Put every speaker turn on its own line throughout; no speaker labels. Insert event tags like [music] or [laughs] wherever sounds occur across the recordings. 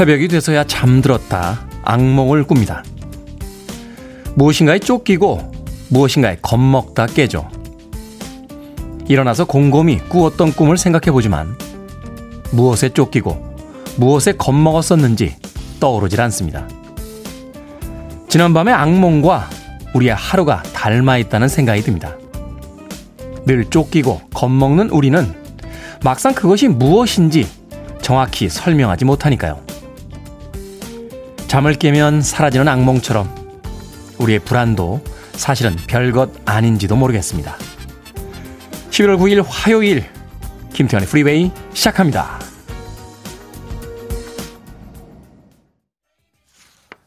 새벽이 돼서야 잠들었다 악몽을 꿉니다. 무엇인가에 쫓기고 무엇인가에 겁먹다 깨죠. 일어나서 곰곰이 꾸었던 꿈을 생각해 보지만 무엇에 쫓기고 무엇에 겁먹었었는지 떠오르질 않습니다. 지난밤의 악몽과 우리의 하루가 닮아 있다는 생각이 듭니다. 늘 쫓기고 겁먹는 우리는 막상 그것이 무엇인지 정확히 설명하지 못하니까요. 잠을 깨면 사라지는 악몽처럼 우리의 불안도 사실은 별것 아닌지도 모르겠습니다. 11월 9일 화요일 김태훈의 프리웨이 시작합니다.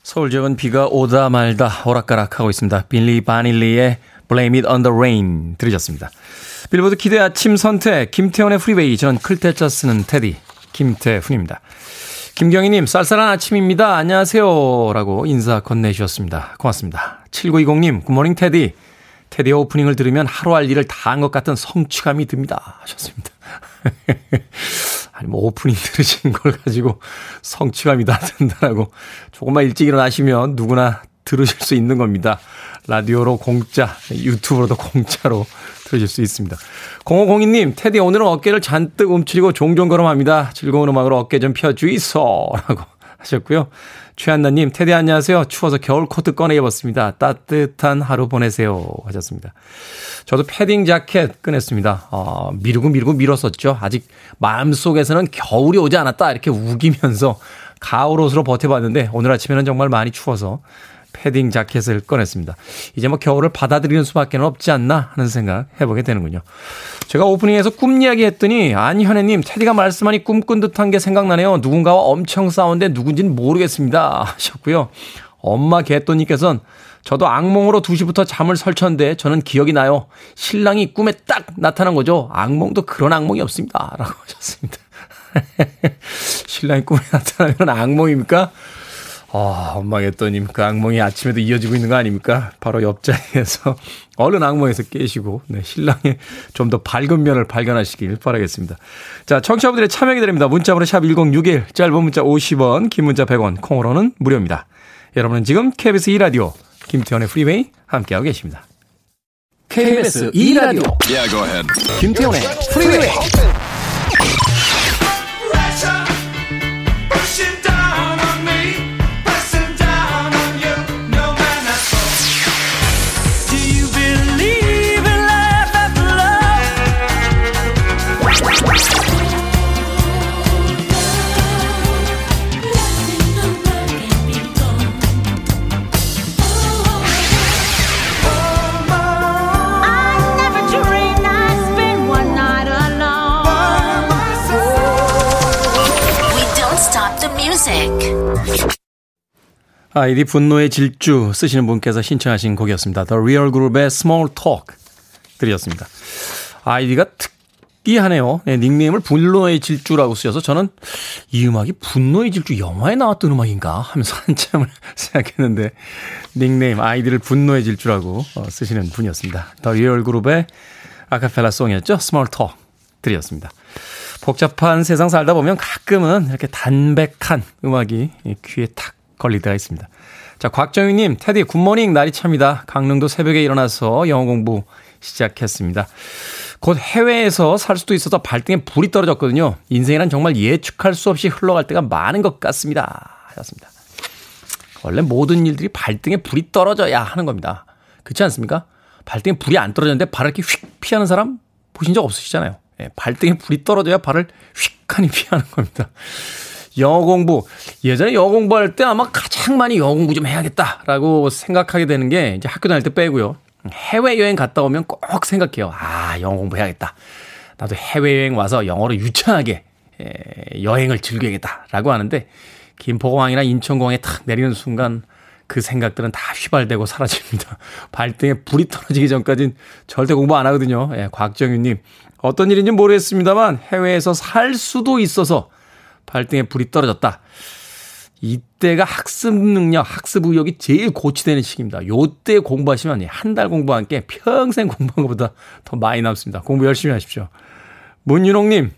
서울 지역은 비가 오다 말다 오락가락하고 있습니다. 밀리 바닐리의 Blame It on the Rain 들으셨습니다. 빌보드 기대 아침 선택 김태훈의 프리웨이 저는 클 태 자 쓰는 테디 김태훈입니다. 김경희님 쌀쌀한 아침입니다. 안녕하세요 라고 인사 건네주셨습니다. 고맙습니다. 7920님 good morning 테디 테디 오프닝을 들으면 하루 할 일을 다 한 것 같은 성취감이 듭니다 하셨습니다. [laughs] 아니 뭐 오프닝 들으신 걸 가지고 성취감이 다 든다라고 조금만 일찍 일어나시면 누구나 들으실 수 있는 겁니다. 라디오로 공짜, 유튜브로도 공짜로 들으실 수 있습니다. 0502님, 테디 오늘은 어깨를 잔뜩 움츠리고 종종 걸음합니다. 즐거운 음악으로 어깨 좀 펴주이소. [laughs] 라고 하셨고요. 최한나님, 테디 안녕하세요. 추워서 겨울 코트 꺼내 입었습니다. 따뜻한 하루 보내세요. 하셨습니다. 저도 패딩 자켓 꺼냈습니다. 어, 미루고 미루고 미뤘었죠. 아직 마음속에서는 겨울이 오지 않았다. 이렇게 [laughs] 우기면서 가을 옷으로 버텨봤는데 오늘 아침에는 정말 많이 추워서 패딩 자켓을 꺼냈습니다. 이제 뭐 겨울을 받아들이는 수밖에 없지 않나 하는 생각 해보게 되는군요. 제가 오프닝에서 꿈 이야기 했더니 안현애님 테디가 말씀하니 꿈꾼 듯한 게 생각나네요. 누군가와 엄청 싸운데 누군지는 모르겠습니다 하셨고요. 엄마 개또님께서는 저도 악몽으로 2시부터 잠을 설쳤는데 저는 기억이 나요. 신랑이 꿈에 딱 나타난 거죠. 악몽도 그런 악몽이 없습니다. 라고 하셨습니다. [laughs] 신랑이 꿈에 나타나면 악몽입니까? 아, 엄마가 했더니 그 악몽이 아침에도 이어지고 있는 거 아닙니까? 바로 옆자리에서 [laughs] 얼른 악몽에서 깨시고 네, 신랑의 좀 더 밝은 면을 발견하시길 바라겠습니다. 자, 청취자분들의 참여 기다립니다. 문자번호 샵 1061, 짧은 문자 50원, 긴 문자 100원, 콩으로는 무료입니다. 여러분은 지금 KBS 2라디오 김태현의 프리웨이 함께하고 계십니다. KBS 2라디오 yeah, 김태현의 프리웨이 아이디 분노의 질주 쓰시는 분께서 신청하신 곡이었습니다. The Real Group의 Small Talk 들으셨습니다. 아이디가 특이하네요. 네, 닉네임을 분노의 질주라고 쓰셔서 저는 이 음악이 분노의 질주 영화에 나왔던 음악인가 하면서 [laughs] 한참을 생각했는데 닉네임 아이디를 분노의 질주라고 어, 쓰시는 분이었습니다. The Real Group의 아카펠라 song이었죠. Small Talk 들으셨습니다. 복잡한 세상 살다 보면 가끔은 이렇게 담백한 음악이 귀에 탁 걸릴 때가 있습니다. 자, 곽정희님, 테디 굿모닝 날이 찹니다. 강릉도 새벽에 일어나서 영어 공부 시작했습니다. 곧 해외에서 살 수도 있어서 발등에 불이 떨어졌거든요. 인생이란 정말 예측할 수 없이 흘러갈 때가 많은 것 같습니다. 하셨습니다. 원래 모든 일들이 발등에 불이 떨어져야 하는 겁니다. 그렇지 않습니까? 발등에 불이 안 떨어졌는데 발을 이렇게 휙 피하는 사람 보신 적 없으시잖아요. 예, 발등에 불이 떨어져야 발을 휙하니 피하는 겁니다. 영어 공부. 예전에 영어 공부할 때 아마 가장 많이 영어 공부 좀 해야겠다라고 생각하게 되는 게 이제 학교 다닐 때 빼고요. 해외여행 갔다 오면 꼭 생각해요. 아, 영어 공부 해야겠다. 나도 해외여행 와서 영어로 유창하게 여행을 즐겨야겠다라고 하는데 김포공항이나 인천공항에 탁 내리는 순간 그 생각들은 다 휘발되고 사라집니다. [laughs] 발등에 불이 떨어지기 전까진 절대 공부 안 하거든요. 예, 곽정윤님. 어떤 일인지 모르겠습니다만 해외에서 살 수도 있어서 발등에 불이 떨어졌다. 이때가 학습 능력, 학습 의욕이 제일 고치되는 시기입니다. 요때 공부하시면 한 달 공부한 게 평생 공부한 것보다 더 많이 남습니다. 공부 열심히 하십시오. 문윤홍님,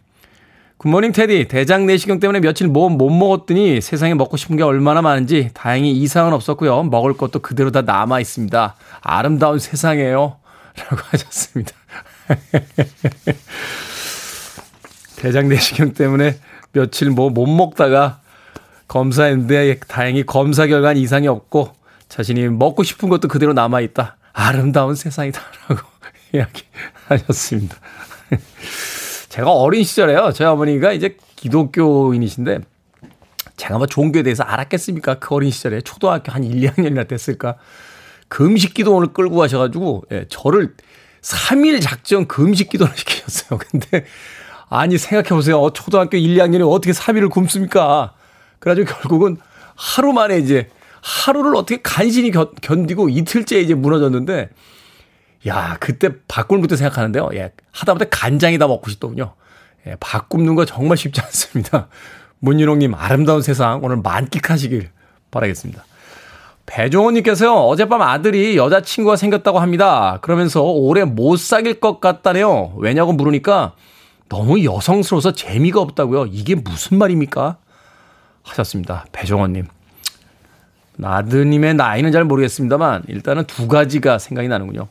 굿모닝 테디. 대장 내시경 때문에 며칠 뭐 못 먹었더니 세상에 먹고 싶은 게 얼마나 많은지 다행히 이상은 없었고요. 먹을 것도 그대로 다 남아 있습니다. 아름다운 세상이에요. 라고 하셨습니다. [laughs] 대장 내시경 때문에 며칠 뭐 못 먹다가 검사했는데 다행히 검사 결과는 이상이 없고 자신이 먹고 싶은 것도 그대로 남아 있다. 아름다운 세상이다라고 [laughs] 이야기하셨습니다. [laughs] 제가 어린 시절에요. 저희 어머니가 이제 기독교인이신데 제가 뭐 종교에 대해서 알았겠습니까? 그 어린 시절에 초등학교 한 1, 2학년이나 됐을까? 금식 기도원을 끌고 가셔가지고 예, 저를 3일 작정 금식 기도를 [laughs] 시키셨어요. 근데 아니 생각해 보세요. 어, 초등학교 1, 2학년이 어떻게 3일을 굶습니까? 그래가지고 결국은 하루 만에 이제 하루를 어떻게 간신히 견, 견디고 이틀째 이제 무너졌는데 야, 그때 바꿀부터 생각하는데요. 예, 하다못해 간장이 다 먹고 싶더군요. 예, 바꾸는 거 정말 쉽지 않습니다. [laughs] 문윤홍님, 아름다운 세상 오늘 만끽하시길 바라겠습니다. 배종원님께서요, 어젯밤 아들이 여자친구가 생겼다고 합니다. 그러면서 올해 못 사귈 것 같다네요. 왜냐고 물으니까 너무 여성스러워서 재미가 없다고요. 이게 무슨 말입니까? 하셨습니다. 배종원님. 아드님의 나이는 잘 모르겠습니다만, 일단은 두 가지가 생각이 나는군요.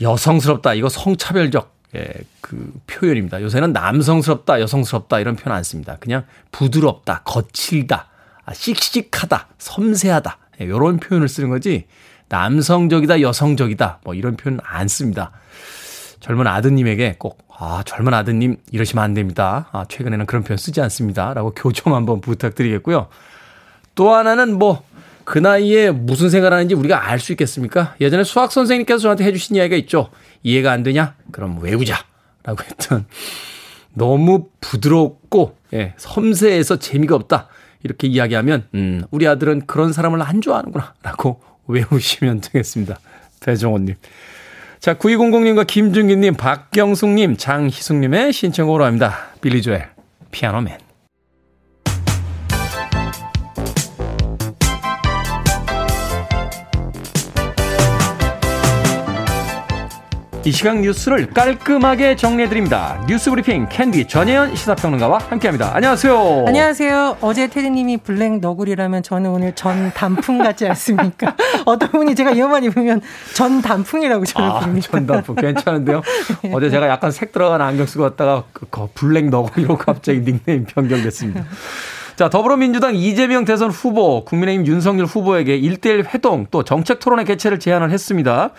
여성스럽다. 이거 성차별적 예, 그 표현입니다. 요새는 남성스럽다, 여성스럽다 이런 표현 안 씁니다. 그냥 부드럽다, 거칠다, 아, 씩씩하다, 섬세하다 예, 이런 표현을 쓰는 거지 남성적이다, 여성적이다 뭐 이런 표현 안 씁니다. 젊은 아드님에게 꼭 아, 젊은 아드님 이러시면 안 됩니다. 아, 최근에는 그런 표현 쓰지 않습니다. 라고 [laughs] 교정 한번 부탁드리겠고요. 또 하나는 뭐 그 나이에 무슨 생각을 하는지 우리가 알 수 있겠습니까? 예전에 수학 선생님께서 저한테 해주신 이야기가 있죠. 이해가 안 되냐? 그럼 외우자. 라고 했던 너무 부드럽고 예, 섬세해서 재미가 없다. 이렇게 이야기하면 음, 우리 아들은 그런 사람을 안 좋아하는구나. 라고 [laughs] 외우시면 되겠습니다. 배정원님. 자, 9200님과 김준기님, 박경숙님, 장희숙님의 신청곡으로 합니다. 빌리조엘, 피아노맨. 이 시각 뉴스를 깔끔하게 정리해드립니다. 뉴스 브리핑 캔디 전예현 시사평론가와 함께합니다. 안녕하세요.
안녕하세요. 어제 테디님이 블랙 너구리라면 저는 오늘 전 단풍 같지 않습니까? [laughs] 어떤 분이 제가 이것만 입으면 전 단풍이라고 저를 아, 부릅니다.
전 단풍 괜찮은데요. 네. [laughs] 어제 제가 약간 색 들어간 안경 쓰고 왔다가 그, 그 블랙 너구리로 갑자기 닉네임 변경됐습니다. 자, 더불어민주당 이재명 대선 후보, 국민의힘 윤석열 후보에게 1대1 회동 또 정책 토론회 개최를 제안을 했습니다.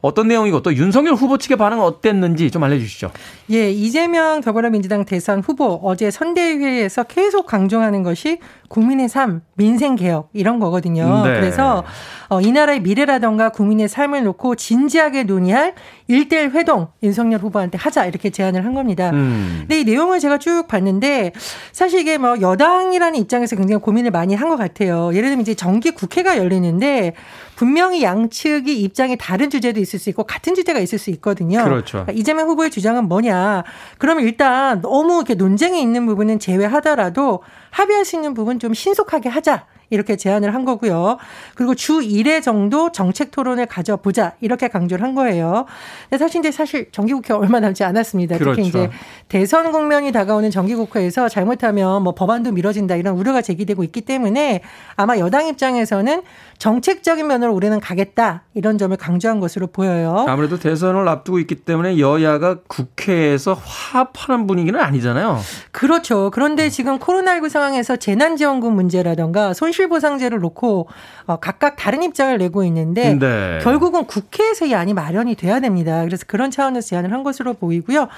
어떤 내용이고 또 윤석열 후보 측의 반응은 어땠는지 좀 알려주시죠.
예, 이재명 더불어민주당 대선 후보 어제 선대위에서 계속 강조하는 것이 국민의 삶, 민생 개혁 이런 거거든요. 네. 그래서 어, 이 나라의 미래라던가 국민의 삶을 놓고 진지하게 논의할 일대일 회동 윤석열 후보한테 하자 이렇게 제안을 한 겁니다. 음. 근데 이 내용을 제가 쭉 봤는데 사실 이게 뭐 여당이라는 입장에서 굉장히 고민을 많이 한 것 같아요. 예를 들면 이제 정기 국회가 열리는데 분명히 양측이 입장이 다른 주제도 있을 수 있고 같은 주제가 있을 수 있거든요.
그렇죠.
그러니까 이재명 후보의 주장은 뭐냐? 그러면 일단 너무 이렇게 논쟁이 있는 부분은 제외하더라도 합의할 수 있는 부분 좀 신속하게 하자. 이렇게 제안을 한 거고요. 그리고 주 1회 정도 정책 토론을 가져보자. 이렇게 강조를 한 거예요. 근데 사실 이제 사실 정기국회 얼마 남지 않았습니다. 그렇죠. 특히 이제 대선 국면이 다가오는 정기국회에서 잘못하면 뭐 법안도 미뤄진다 이런 우려가 제기되고 있기 때문에 아마 여당 입장에서는 정책적인 면으로 우리는 가겠다 이런 점을 강조한 것으로 보여요.
아무래도 대선을 앞두고 있기 때문에 여야가 국회에서 화합하는 분위기는 아니잖아요.
그렇죠. 그런데 지금 코로나19 상황에서 재난지원금 문제라던가 손실 보상제를 놓고 어, 각각 다른 입장을 내고 있는데 네. 결국은 국회에서 이 안이 마련이 돼야 됩니다. 그래서 그런 차원에서 제안을 한 것으로 보이고요.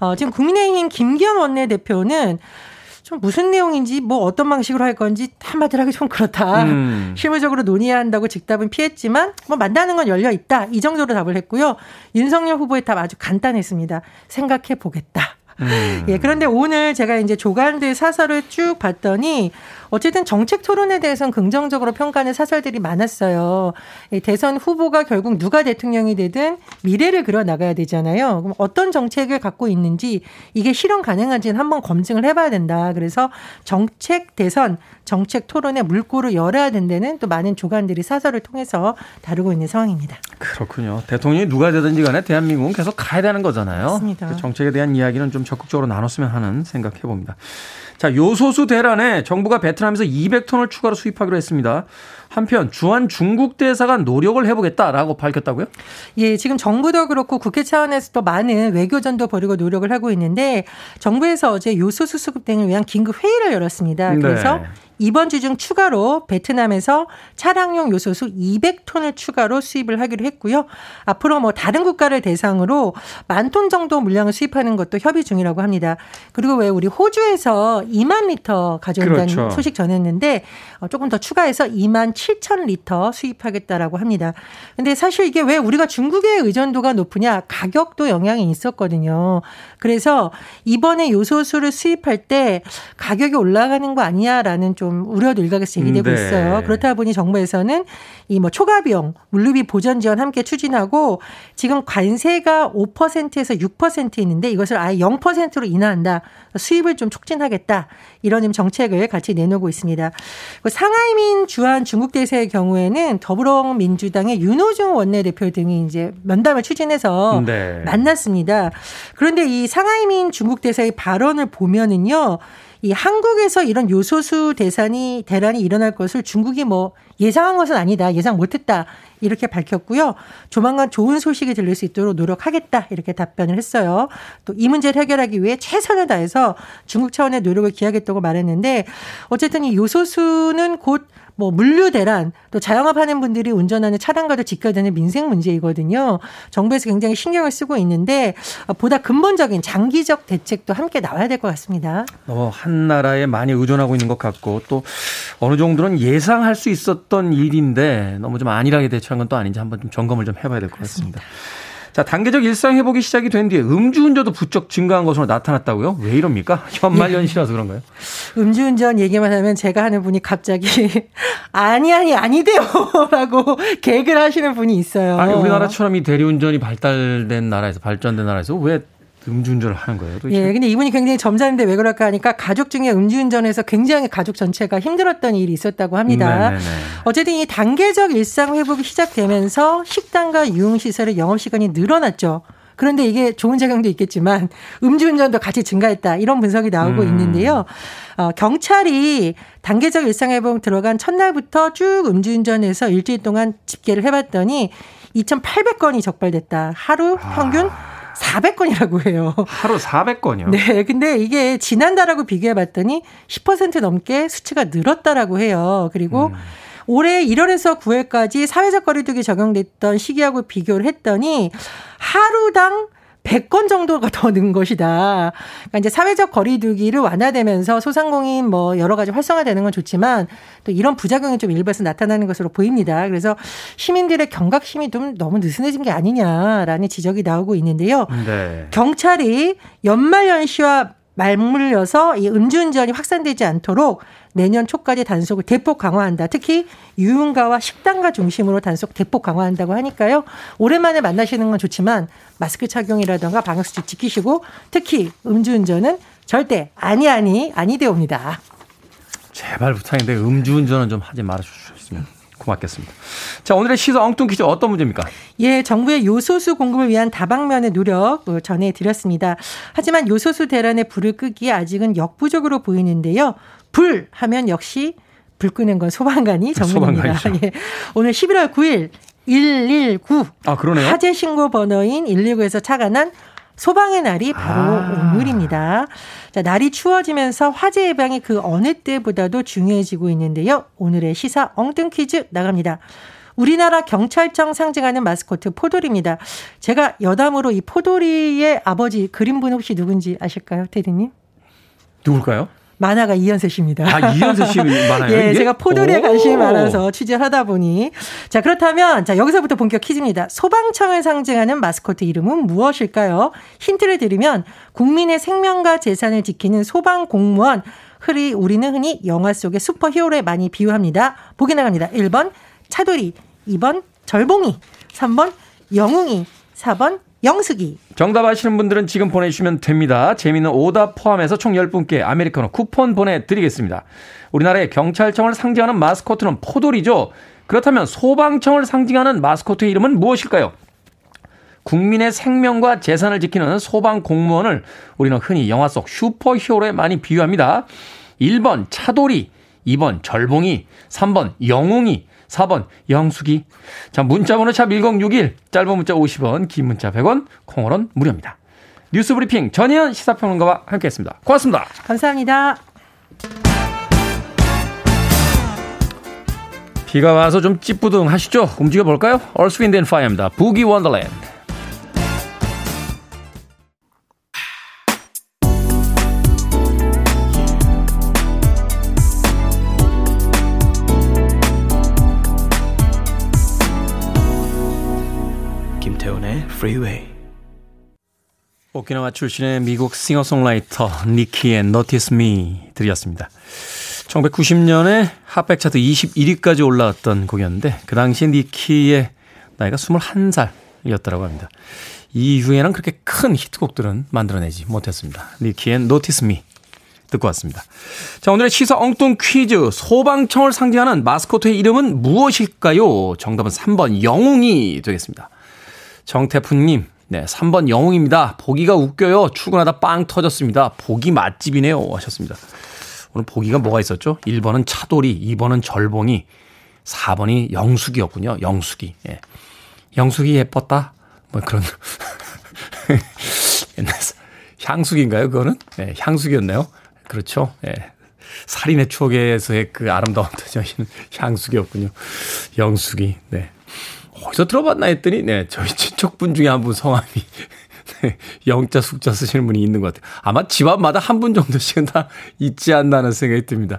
어, 지금 국민의힘 김기현 원내대표는 좀 무슨 내용인지 뭐 어떤 방식으로 할 건지 한마디로 하기 좀 그렇다. 음. [laughs] 실무적으로 논의해야 한다고 직답은 피했지만 뭐 만나는 건 열려 있다. 이 정도로 답을 했고요. 윤석열 후보의 답 아주 간단했습니다. 생각해 보겠다. 음. 예, 그런데 오늘 제가 이제 조간들 사설을 쭉 봤더니 어쨌든 정책 토론에 대해서는 긍정적으로 평가하는 사설들이 많았어요. 대선 후보가 결국 누가 대통령이 되든 미래를 그려 나가야 되잖아요. 그럼 어떤 정책을 갖고 있는지 이게 실현 가능한지는 한번 검증을 해봐야 된다. 그래서 정책 대선, 정책 토론의 물꼬를 열어야 된다는 또 많은 조간들이 사설을 통해서 다루고 있는 상황입니다.
그렇군요. 대통령이 누가 되든지 간에 대한민국은 계속 가야 되는 거잖아요.
맞습니다.
그 정책에 대한 이야기는 좀 적극적으로 나눴으면 하는 생각 해 봅니다. 자, 요소수 대란에 정부가 베트남에서 200톤을 추가로 수입하기로 했습니다. 한편 주한 중국 대사가 노력을 해보겠다라고 밝혔다고요?
예, 지금 정부도 그렇고 국회 차원에서도 많은 외교전도 벌이고 노력을 하고 있는데 정부에서 어제 요소수 수급 등을 위한 긴급 회의를 열었습니다. 그래서 네. 이번 주 중 추가로 베트남에서 차량용 요소수 200톤을 추가로 수입을 하기로 했고요. 앞으로 뭐 다른 국가를 대상으로 만 톤 정도 물량을 수입하는 것도 협의 중이라고 합니다. 그리고 왜 우리 호주에서 2만 리터 가져온다는 그렇죠. 소식 전했는데 어, 조금 더 추가해서 2만 7천 리터 수입하겠다라고 합니다. 근데 사실 이게 왜 우리가 중국의 의존도가 높으냐 가격도 영향이 있었거든요. 그래서 이번에 요소수를 수입할 때 가격이 올라가는 거 아니야라는 좀 우려도 일각에서 제기되고 네. 있어요. 그렇다 보니 정부에서는 이 뭐 초과 비용, 물류비 보전 지원 함께 추진하고 지금 관세가 5%에서 6% 있는데 이것을 아예 0%로 인하한다. 수입을 좀 촉진하겠다. 이런 정책을 같이 내놓고 있습니다. 그 상하이민 주한 중국 대사의 경우에는 더불어민주당의 윤호중 원내대표 등이 이제 면담을 추진해서 네. 만났습니다. 그런데 이 상하이민 중국 대사의 발언을 보면은요. 이 한국에서 이런 요소수 대 산이 대란이 일어날 것을 중국이 뭐 예상한 것은 아니다. 예상 못했다. 이렇게 밝혔고요. 조만간 좋은 소식이 들릴 수 있도록 노력하겠다. 이렇게 답변을 했어요. 또 이 문제를 해결하기 위해 최선을 다해서 중국 차원의 노력을 기하겠다고 말했는데 어쨌든 이 요소수는 곧 뭐 물류 대란 또 자영업하는 분들이 운전하는 차량과도 직결되는 민생 문제이거든요. 정부에서 굉장히 신경을 쓰고 있는데 보다 근본적인 장기적 대책도 함께 나와야 될 것 같습니다.
너무 한 나라에 많이 의존하고 있는 것 같고 또 어느 정도는 예상할 수 있었던 일인데 너무 좀 안일하게 대처한 건 또 아닌지 한번 좀 점검을 좀 해봐야 될 것 같습니다. 자, 단계적 일상 회복이 시작이 된 뒤에 음주운전도 부쩍 증가한 것으로 나타났다고요? 왜 이럽니까? [laughs] 연말연시라서 그런가요?
음주운전 얘기만 하면 제가 하는 분이 갑자기 [laughs] 아니 아니 아니대요라고 [laughs] 개그를 하시는 분이 있어요.
아니 우리나라처럼 이 대리운전이 발달된 나라에서 발전된 나라에서 왜 음주운전을 하는 거예요. 도대체?
예, 근데 이분이 굉장히 점잖은데 왜 그럴까 하니까 가족 중에 음주운전에서 굉장히 가족 전체가 힘들었던 일이 있었다고 합니다. 네네네. 어쨌든 이 단계적 일상 회복이 시작되면서 식당과 유흥시설의 영업시간이 늘어났죠. 그런데 이게 좋은 작용도 있겠지만 음주운전도 같이 증가했다 이런 분석이 나오고 음. 있는데요. 어, 경찰이 단계적 일상회복 들어간 첫날부터 쭉 음주운전해서 일주일 동안 집계를 해봤더니 2,800건이 적발됐다. 하루 평균 아. 400건이라고 해요.
하루 400건이요?
네. 근데 이게 지난달하고 비교해 봤더니 10% 넘게 수치가 늘었다라고 해요. 그리고 음. 올해 1월에서 9월까지 사회적 거리두기 적용됐던 시기하고 비교를 했더니 하루당 100건 정도가 더 는 것이다. 그러니까 이제 사회적 거리두기를 완화되면서 소상공인 뭐 여러 가지 활성화되는 건 좋지만 또 이런 부작용이 좀 일부에서 나타나는 것으로 보입니다. 그래서 시민들의 경각심이 좀 너무 느슨해진 게 아니냐라는 지적이 나오고 있는데요. 네. 경찰이 연말연시와 말물려서 이 음주운전이 확산되지 않도록 내년 초까지 단속을 대폭 강화한다. 특히 유흥가와 식당가 중심으로 단속 대폭 강화한다고 하니까요. 오랜만에 만나시는 건 좋지만 마스크 착용이라든가 방역수칙 지키시고 특히 음주운전은 절대 아니 아니 아니 되옵니다.
제발 부탁인데 음주운전은 좀 하지 말아 주셨으면 고맙겠습니다. 자, 오늘의 시사 엉뚱 퀴즈 어떤 문제입니까?
예, 정부의 요소수 공급을 위한 다방면의 노력 전해드렸습니다. 하지만 요소수 대란의 불을 끄기에 아직은 역부족으로 보이는데요. 불 하면 역시 불 끄는 건 소방관이 [laughs] 전문입니다. 예. 오늘 11월 9일 119 아, 그러네요. 화재 신고 번호인 119에서 차관한 소방의 날이 바로 아. 오늘입니다. 자, 날이 추워지면서 화재 예방이 그 어느 때보다도 중요해지고 있는데요. 오늘의 시사 엉뚱 퀴즈 나갑니다. 우리나라 경찰청 상징하는 마스코트 포도리입니다. 제가 여담으로 이 포도리의 아버지 그림분 혹시 누군지 아실까요, 테디님?
누굴까요?
만화가 이현세 씨입니다.
아, 이현세 씨 [laughs] 만화요?
예, 제가 포도리에 관심이 많아서 취재를 하다 보니. 자, 그렇다면, 자, 여기서부터 본격 퀴즈입니다. 소방청을 상징하는 마스코트 이름은 무엇일까요? 힌트를 드리면, 국민의 생명과 재산을 지키는 소방 공무원, 흔히, 우리는 흔히 영화 속의 슈퍼 히어로에 많이 비유합니다. 보기 나갑니다. 1번, 차돌이. 2번, 절봉이. 3번, 영웅이. 4번, 영숙이.
정답 아시는 분들은 지금 보내주시면 됩니다. 재미있는 오답 포함해서 총 10분께 아메리카노 쿠폰 보내드리겠습니다. 우리나라의 경찰청을 상징하는 마스코트는 포돌이죠. 그렇다면 소방청을 상징하는 마스코트의 이름은 무엇일까요? 국민의 생명과 재산을 지키는 소방 공무원을 우리는 흔히 영화 속 슈퍼 히어로에 많이 비유합니다. 1번 차돌이, 2번 절봉이, 3번 영웅이, 4번 영숙이. 자, 문자번호 샵 1061, 짧은 문자 50원, 긴 문자 100원, 콩으로는 무료입니다. 뉴스 브리핑 전희연 시사평론가와 함께했습니다. 고맙습니다.
감사합니다.
비가 와서 좀 찌뿌둥 하시죠? 움직여 볼까요? Earth, Wind and Fire입니다. 부기 원더랜드. Freeway. 오키나와 출신의 미국 싱어송라이터 니키의 Notice Me 들이었습니다. 1990년에 핫백 차트 21위까지 올라왔던 곡이었는데 그 당시 니키의 나이가 21살이었다고 합니다. 이후에는 그렇게 큰 히트곡들은 만들어내지 못했습니다. 니키의 Notice Me 듣고 왔습니다. 자, 오늘의 시사 엉뚱 퀴즈. 소방청을 상징하는 마스코트의 이름은 무엇일까요? 정답은 3번 영웅이 되겠습니다. 정태훈님, 네, 3번 영웅입니다. 보기가 웃겨요. 출근하다 빵 터졌습니다. 보기 맛집이네요. 하셨습니다. 오늘 보기가 뭐가 있었죠? 1번은 차돌이, 2번은 절봉이, 4번이 영숙이었군요. 영숙이. 예. 영숙이 예뻤다? 뭐 그런. [laughs] 옛날 향숙인가요? 그거는? 예, 향숙이었나요? 그렇죠. 예. 살인의 추억에서의 그 아름다운 여인은 [laughs] 향숙이었군요. 영숙이. 네. 어디서 들어봤나 했더니, 네, 저희 친척분 중에 한 분 성함이 [laughs] 네, 영자, 숙자 쓰시는 분이 있는 것 같아요. 아마 집안마다 한 분 정도씩은 다 있지 않나 하는 생각이 듭니다.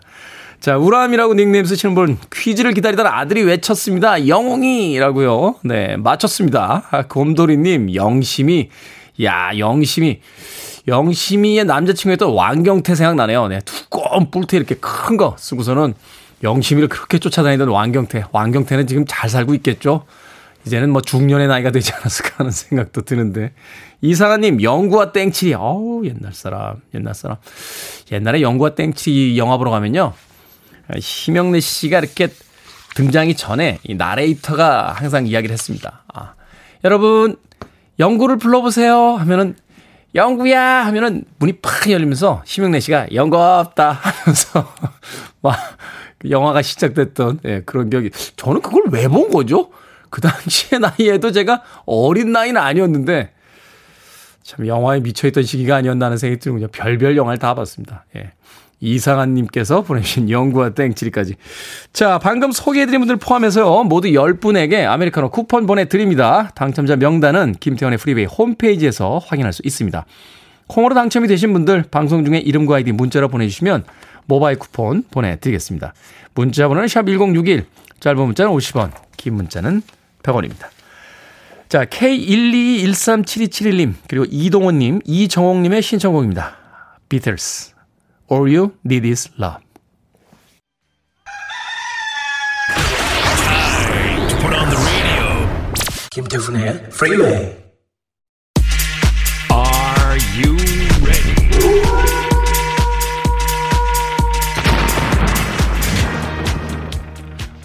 자, 우람이라고 닉네임 쓰시는 분, 퀴즈를 기다리다가 아들이 외쳤습니다. 영웅이라고요. 네, 맞췄습니다. 아, 곰돌이님, 영심이, 야, 영심이, 영심이의 남자친구였던 왕경태 생각나네요. 네, 두꺼운 뿔테 이렇게 큰 거 쓰고서는 영심이를 그렇게 쫓아다니던 왕경태. 왕경태는 지금 잘 살고 있겠죠? 이제는 뭐 중년의 나이가 되지 않았을까 하는 생각도 드는데. 이상아님, 영구와 땡칠이. 어우, 옛날 사람, 옛날 사람. 옛날에 영구와 땡칠이 영화 보러 가면요. 심영래 씨가 이렇게 등장이 전에 이 나레이터가 항상 이야기를 했습니다. 아, 여러분, 영구를 불러보세요. 하면은, 영구야! 하면은 문이 팍 열리면서 심영래 씨가 영구 없다 하면서 [laughs] 막 영화가 시작됐던 예, 그런 기억이. 저는 그걸 왜 본 거죠? 그 당시의 [laughs] 나이에도 제가 어린 나이는 아니었는데 참 영화에 미쳐있던 시기가 아니었나 하는 생각이 들군요. 별별 영화를 다 봤습니다. 예. 이상한님께서 보내주신 영구와 땡칠이까지. 자, 방금 소개해드린 분들 포함해서요, 모두 10분에게 아메리카노 쿠폰 보내드립니다. 당첨자 명단은 김태훈의 프리웨이 홈페이지에서 확인할 수 있습니다. 콩으로 당첨이 되신 분들, 방송 중에 이름과 아이디 문자로 보내주시면 모바일 쿠폰 보내드리겠습니다. 문자 번호는 샵1061, 짧은 문자는 50원, 긴 문자는 100원입니다. 자, K122137271님, 그리고 이동원님, 이정옥님의 신청곡입니다. Beatles, All You Need Is Love. 김태훈의 Freeway.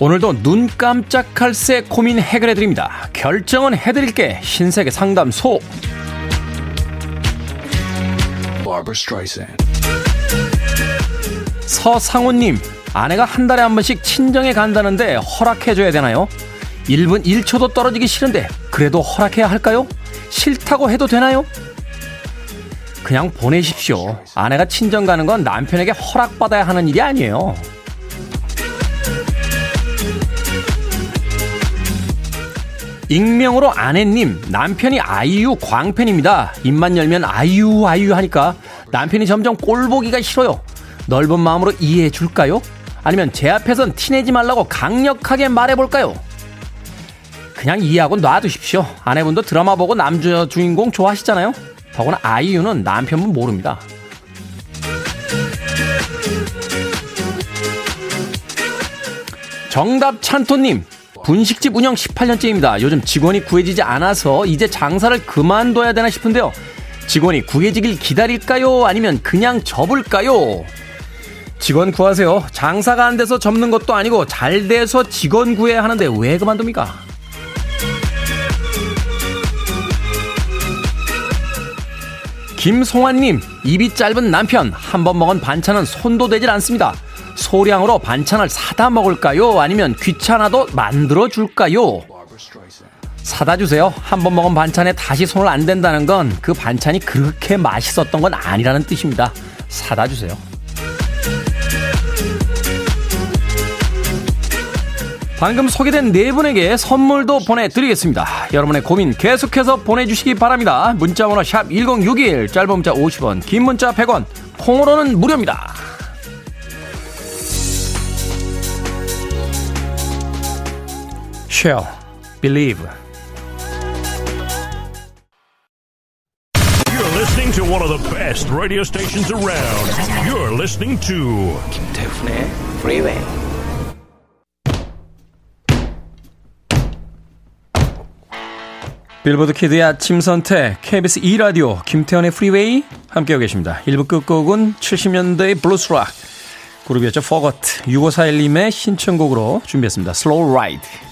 오늘도 눈 깜짝할 새 고민 해결해 드립니다. 결정은 해드릴게 신세계 상담소. 서상우님, 아내가 한 달에 한 번씩 친정에 간다는데 허락해줘야 되나요? 1분 1초도 떨어지기 싫은데 그래도 허락해야 할까요? 싫다고 해도 되나요? 그냥 보내십시오. 아내가 친정 가는 건 남편에게 허락받아야 하는 일이 아니에요. 익명으로 아내님, 남편이 아이유 광팬입니다. 입만 열면 아이유, 아이유 하니까 남편이 점점 꼴 보기가 싫어요. 넓은 마음으로 이해해 줄까요? 아니면 제 앞에선 티내지 말라고 강력하게 말해볼까요? 그냥 이해하고 놔두십시오. 아내분도 드라마 보고 남자 주인공 좋아하시잖아요? 더구나 아이유는 남편분 모릅니다. 정답 찬토님, 분식집 운영 18년째입니다. 요즘 직원이 구해지지 않아서 이제 장사를 그만둬야 되나 싶은데요. 직원이 구해지길 기다릴까요? 아니면 그냥 접을까요? 직원 구하세요. 장사가 안 돼서 접는 것도 아니고 잘 돼서 직원 구해야 하는데 왜 그만둡니까? 김송환님, 입이 짧은 남편, 한 번 먹은 반찬은 손도 대질 않습니다. 소량으로 반찬을 사다 먹을까요? 아니면 귀찮아도 만들어 줄까요? 사다 주세요. 한 번 먹은 반찬에 다시 손을 안 댄다는 건 그 반찬이 그렇게 맛있었던 건 아니라는 뜻입니다. 사다 주세요. 방금 소개된 네 분에게 선물도 보내드리겠습니다. 여러분의 고민 계속해서 보내주시기 바랍니다. 문자번호 샵 1061, 짧은 문자 50원, 긴 문자 100원, 콩으로는 무료입니다. Shell, Believe.
You're listening to one of the best radio stations around. You're listening to 김태훈의 Freeway.
빌보드 키드의 아침 선택 KBS 2 라디오 김태훈의 프리웨이 함께하고 계십니다. 1부 끝곡은 70년대의 블루스락 그룹이었죠. Foghat 6541님의 신청곡으로 준비했습니다. Slow Ride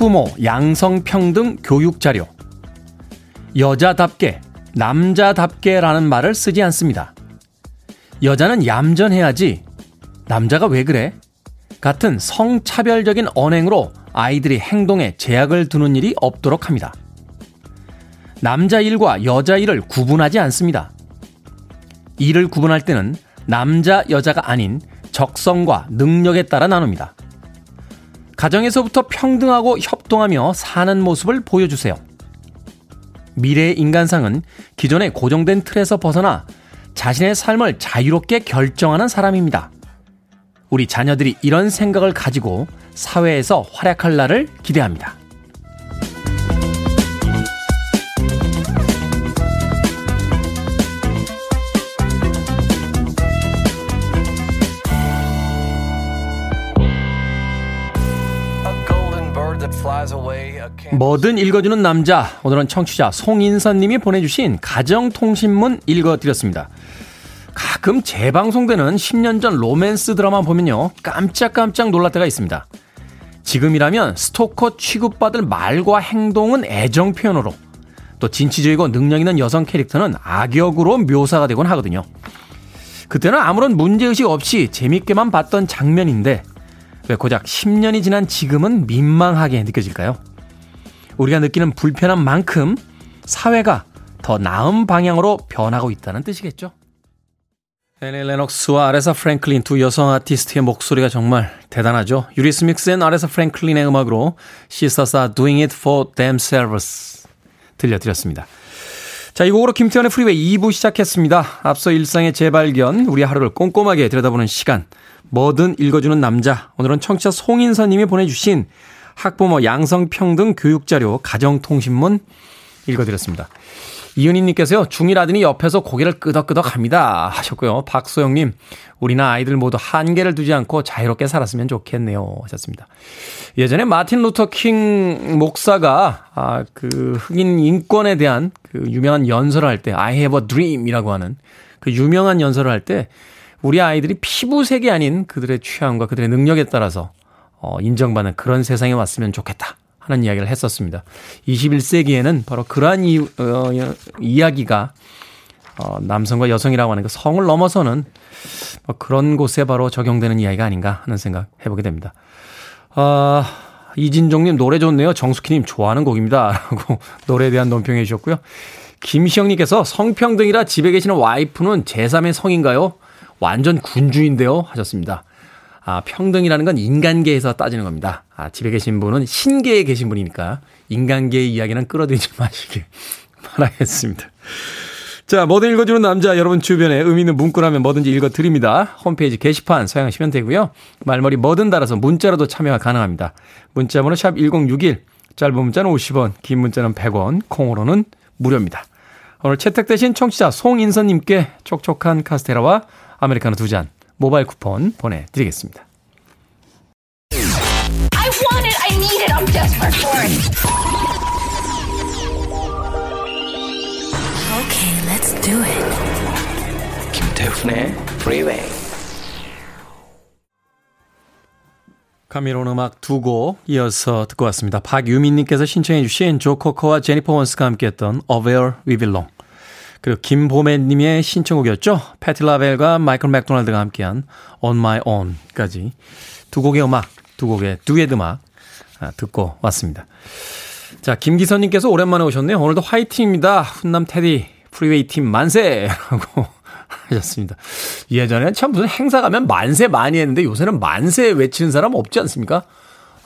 학부모 양성평등 교육자료. 여자답게, 남자답게라는 말을 쓰지 않습니다. 여자는 얌전해야지. 남자가 왜 그래? 같은 성차별적인 언행으로 아이들이 행동에 제약을 두는 일이 없도록 합니다. 남자 일과 여자 일을 구분하지 않습니다. 일을 구분할 때는 남자, 여자가 아닌 적성과 능력에 따라 나눕니다. 가정에서부터 평등하고 협동하며 사는 모습을 보여주세요. 미래의 인간상은 기존의 고정된 틀에서 벗어나 자신의 삶을 자유롭게 결정하는 사람입니다. 우리 자녀들이 이런 생각을 가지고 사회에서 활약할 날을 기대합니다. 뭐든 읽어주는 남자. 오늘은 청취자 송인선님이 보내주신 가정통신문 읽어드렸습니다. 가끔 재방송되는 10년 전 로맨스 드라마 보면요. 깜짝깜짝 놀랄 때가 있습니다. 지금이라면 스토커 취급받을 말과 행동은 애정 표현으로 또 진취적이고 능력 있는 여성 캐릭터는 악역으로 묘사가 되곤 하거든요. 그때는 아무런 문제의식 없이 재밌게만 봤던 장면인데 왜 고작 10년이 지난 지금은 민망하게 느껴질까요? 우리가 느끼는 불편한 만큼 사회가 더 나은 방향으로 변하고 있다는 뜻이겠죠. 애니 레녹스와 아레사 프랭클린 두 여성 아티스트의 목소리가 정말 대단하죠. 유리스믹스 and 아레사 프랭클린의 음악으로 are doing it for themselves 들려드렸습니다. 자, 이 곡으로 김태훈의 프리웨이 2부 시작했습니다. 앞서 일상의 재발견, 우리 하루를 꼼꼼하게 들여다보는 시간, 뭐든 읽어주는 남자. 오늘은 청취자 송인선 님이 보내주신 학부모 양성평등 교육자료 가정통신문 읽어드렸습니다. 이은희님께서요, 중1 아들이 옆에서 고개를 끄덕끄덕 합니다. 하셨고요. 박소영님, 우리나 아이들 모두 한계를 두지 않고 자유롭게 살았으면 좋겠네요. 하셨습니다. 예전에 마틴 루터 킹 목사가, 아, 그 흑인 인권에 대한 그 유명한 연설을 할 때, I have a dream 이라고 하는 그 유명한 연설을 할 때, 우리 아이들이 피부색이 아닌 그들의 취향과 그들의 능력에 따라서 어, 인정받는 그런 세상에 왔으면 좋겠다. 하는 이야기를 했었습니다. 21세기에는 바로 그러한 이, 어, 이야기가 어, 남성과 여성이라고 하는 그 성을 넘어서는 뭐 그런 곳에 바로 적용되는 이야기가 아닌가 하는 생각 해보게 됩니다. 어, 이진종님 노래 좋네요. 정숙희님 좋아하는 곡입니다. [laughs] 라고 노래에 대한 논평해 주셨고요. 김시영님께서 성평등이라 집에 계시는 와이프는 제3의 성인가요? 완전 군주인데요. 하셨습니다. 아, 평등이라는 건 인간계에서 따지는 겁니다. 아, 집에 계신 분은 신계에 계신 분이니까 인간계의 이야기는 끌어들이지 [laughs] 마시길 바라겠습니다. 자, 뭐든 읽어주는 남자 여러분 주변에 의미 있는 문구라면 뭐든지 읽어드립니다. 홈페이지 게시판 사용하시면 되고요. 말머리 뭐든 달아서 문자로도 참여가 가능합니다. 문자번호 샵 1061, 짧은 문자는 50원, 긴 문자는 100원, 콩으로는 무료입니다. 오늘 채택되신 청취자 송인선님께 촉촉한 카스테라와 아메리카노 두 잔 모바일 쿠폰 보내드리겠습니다. I want it, I need it, I'm desperate for it. Okay, let's do it. 김태훈의 Freeway. 감미로운 음악 두 곡 이어서 듣고 왔습니다. 박유민님께서 신청해 주신 조 코커와 제니퍼 원스가 함께했던 Where We Belong. 그리고 김보매님의 신청곡이었죠. 패티 라벨과 마이클 맥도날드가 함께한 On My Own까지 두 곡의 음악, 두 곡의 듀엣 음악 아, 듣고 왔습니다. 자, 김기선님께서 오랜만에 오셨네요. 오늘도 화이팅입니다. 훈남 테디 프리웨이 팀 만세! 라고 [laughs] 하셨습니다. 예전에는 참 무슨 행사 가면 만세 많이 했는데 요새는 만세 외치는 사람 없지 않습니까?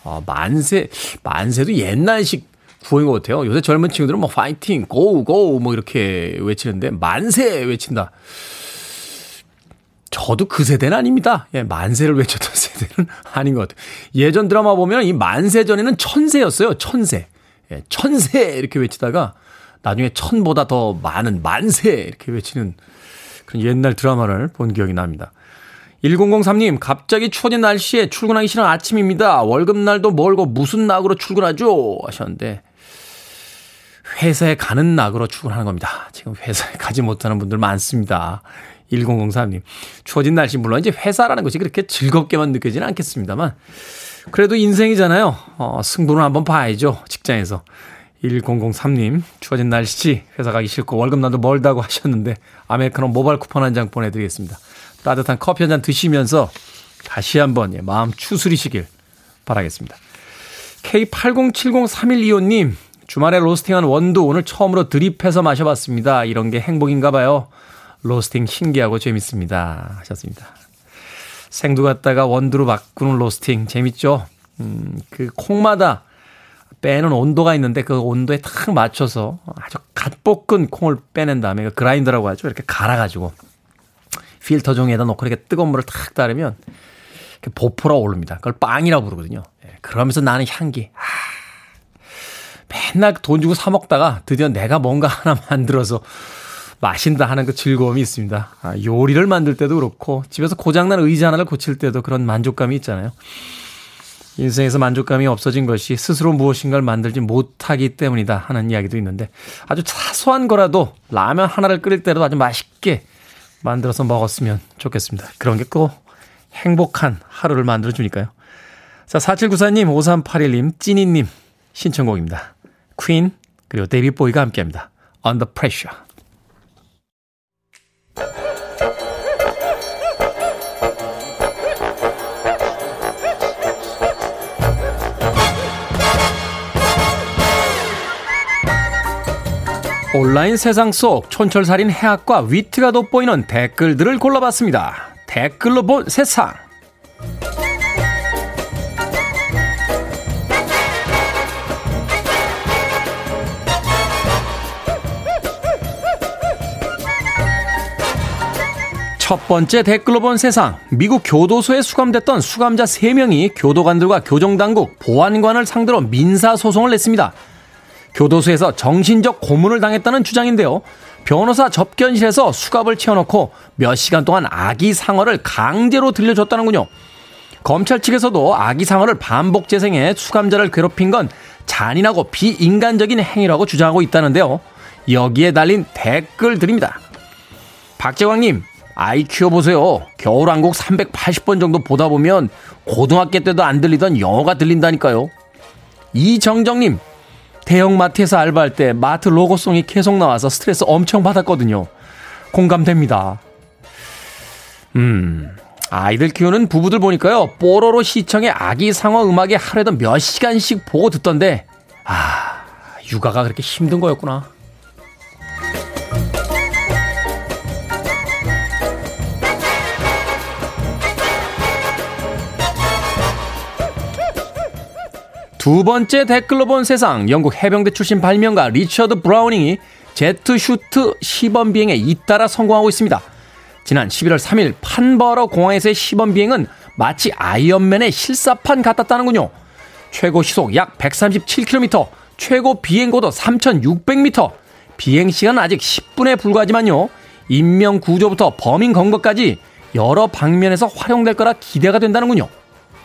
아, 만세, 만세도 옛날식 구호인 것 같아요. 요새 젊은 친구들은 뭐 파이팅, 고우, 고우 뭐 이렇게 외치는데 만세 외친다. 저도 그 세대는 아닙니다. 예, 만세를 외쳤던 [laughs] 세대는 아닌 것 같아요. 예전 드라마 보면 이 만세 전에는 천세였어요. 천세. 예, 천세 이렇게 외치다가 나중에 천보다 더 많은 만세 이렇게 외치는 그런 옛날 드라마를 본 기억이 납니다. 1003님, 갑자기 추워진 날씨에 출근하기 싫은 아침입니다. 월급날도 멀고 무슨 낙으로 출근하죠? 하셨는데, 회사에 가는 낙으로 출근하는 겁니다. 지금 회사에 [laughs] 가지 못하는 분들 많습니다. 1003님. 추워진 날씨, 물론 이제 회사라는 것이 그렇게 즐겁게만 느껴지는 않겠습니다만, 그래도 인생이잖아요. 어, 승부는 한번 봐야죠. 직장에서. 1003님, 추워진 날씨, 회사 가기 싫고 월급날도 멀다고 하셨는데, 아메리카노 모바일 쿠폰 한 장 보내드리겠습니다. 따뜻한 커피 한 잔 드시면서 다시 한번 예, 마음 추스리시길 바라겠습니다. K80703125님, 주말에 로스팅한 원두 오늘 처음으로 드립해서 마셔봤습니다. 이런 게 행복인가 봐요. 로스팅 신기하고 재밌습니다. 하셨습니다. 생두 갖다가 원두로 바꾸는 로스팅 재밌죠? 음, 그 콩마다 빼는 온도가 있는데 그 온도에 탁 맞춰서 아주 갓 볶은 콩을 빼낸 다음에 그 그라인더라고 하죠. 이렇게 갈아가지고 필터 종이에다 놓고 이렇게 뜨거운 물을 탁 따르면 보포라 오릅니다. 그걸 빵이라고 부르거든요. 예, 그러면서 나는 향기. 아, 맨날 돈 주고 사 먹다가 드디어 내가 뭔가 하나 만들어서 마신다 하는 그 즐거움이 있습니다. 아, 요리를 만들 때도 그렇고 집에서 고장난 의자 하나를 고칠 때도 그런 만족감이 있잖아요. 인생에서 만족감이 없어진 것이 스스로 무엇인가를 만들지 못하기 때문이다 하는 이야기도 있는데 아주 사소한 거라도 라면 하나를 끓일 때라도 아주 맛있게 만들어서 먹었으면 좋겠습니다. 그런 게 꼭 행복한 하루를 만들어 주니까요. 자, 4794님, 5381님, 찐이님 신청곡입니다. 퀸 그리고 데이빗 보위가 함께합니다. Under Pressure. 온라인 세상 속 촌철살인 해학과 위트가 돋보이는 댓글들을 골라봤습니다. 댓글로 본 세상. 첫 번째 댓글로 본 세상. 미국 교도소에 수감됐던 수감자 3명이 교도관들과 교정당국, 보안관을 상대로 민사소송을 냈습니다. 교도소에서 정신적 고문을 당했다는 주장인데요. 변호사 접견실에서 수갑을 채워놓고 몇 시간 동안 아기 상어를 강제로 들려줬다는군요. 검찰 측에서도 아기 상어를 반복 재생해 수감자를 괴롭힌 건 잔인하고 비인간적인 행위라고 주장하고 있다는데요. 여기에 달린 댓글들입니다. 박재광님, 아이 키워보세요. 겨울왕국 380번 정도 보다 보면 고등학교 때도 안 들리던 영어가 들린다니까요. 이정정님, 대형마트에서 알바할 때 마트 로고송이 계속 나와서 스트레스 엄청 받았거든요. 공감됩니다. 음, 아이들 키우는 부부들 보니까요, 뽀로로 시청의 아기 상어 음악에 하루에도 몇 시간씩 보고 듣던데, 아, 육아가 그렇게 힘든 거였구나. 두 번째 댓글로 본 세상 영국 해병대 출신 발명가 리처드 브라우닝이 제트 슈트 시범 비행에 잇따라 성공하고 있습니다. 지난 11월 3일 판버러 공항에서의 시범 비행은 마치 아이언맨의 실사판 같았다는군요. 최고 시속 약 137km, 최고 비행 고도 3,600m, 비행 시간은 아직 10분에 불과하지만요. 인명 구조부터 범인 검거까지 여러 방면에서 활용될 거라 기대가 된다는군요.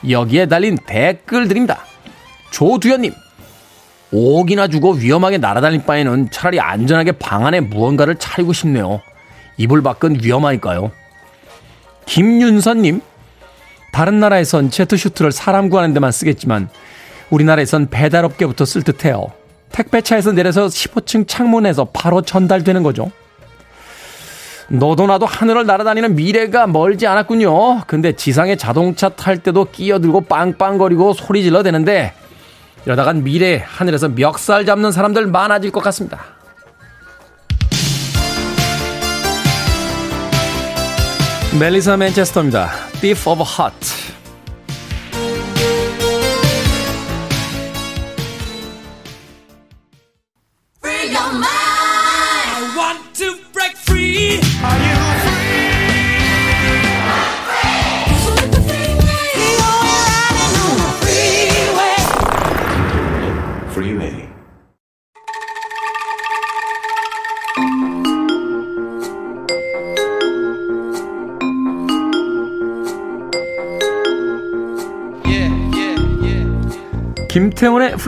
여기에 달린 댓글들입니다. 조두현님, 5억이나 주고 위험하게 날아다닐 바에는 차라리 안전하게 방 안에 무언가를 차리고 싶네요. 이불 밖은 위험하니까요. 김윤선님, 다른 나라에선 제트슈트를 사람 구하는 데만 쓰겠지만 우리나라에선 배달업계부터 쓸 듯해요. 택배차에서 내려서 15층 창문에서 바로 전달되는 거죠. 너도 나도 하늘을 날아다니는 미래가 멀지 않았군요. 근데 지상에 자동차 탈 때도 끼어들고 빵빵거리고 소리 질러 대는데 이러다간 미래 하늘에서 멱살 잡는 사람들 많아질 것 같습니다. 멜리사 맨체스터입니다. Thief of Heart.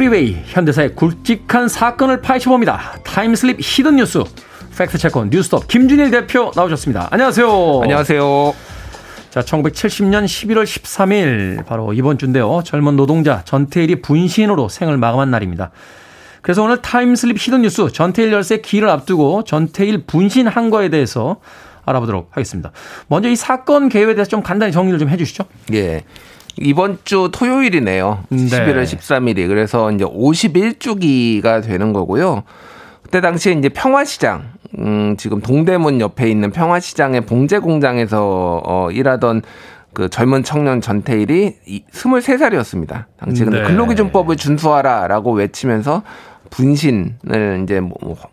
프리웨이 현대사의 굵직한 사건을 파헤쳐봅니다. 타임슬립 히든 뉴스 팩트체크 뉴스톱 김준일 대표 나오셨습니다. 안녕하세요.
안녕하세요.
자, 1970년 11월 13일 바로 이번 주인데요. 젊은 노동자 전태일이 분신으로 생을 마감한 날입니다. 그래서 오늘 타임슬립 히든 뉴스 전태일 열사 기일을 앞두고 전태일 분신 항거에 대해서 알아보도록 하겠습니다. 먼저 이 사건 개요에 대해서 좀 간단히 정리를 좀 해주시죠.
예. 이번 주 토요일이네요. 네. 11월 13일이. 그래서 이제 51주기가 되는 거고요. 그때 당시에 이제 평화시장, 음, 지금 동대문 옆에 있는 평화시장의 봉제 공장에서 어, 일하던 그 젊은 청년 전태일이 23살이었습니다. 당시 근데 네. 근로기준법을 준수하라라고 외치면서 분신을 이제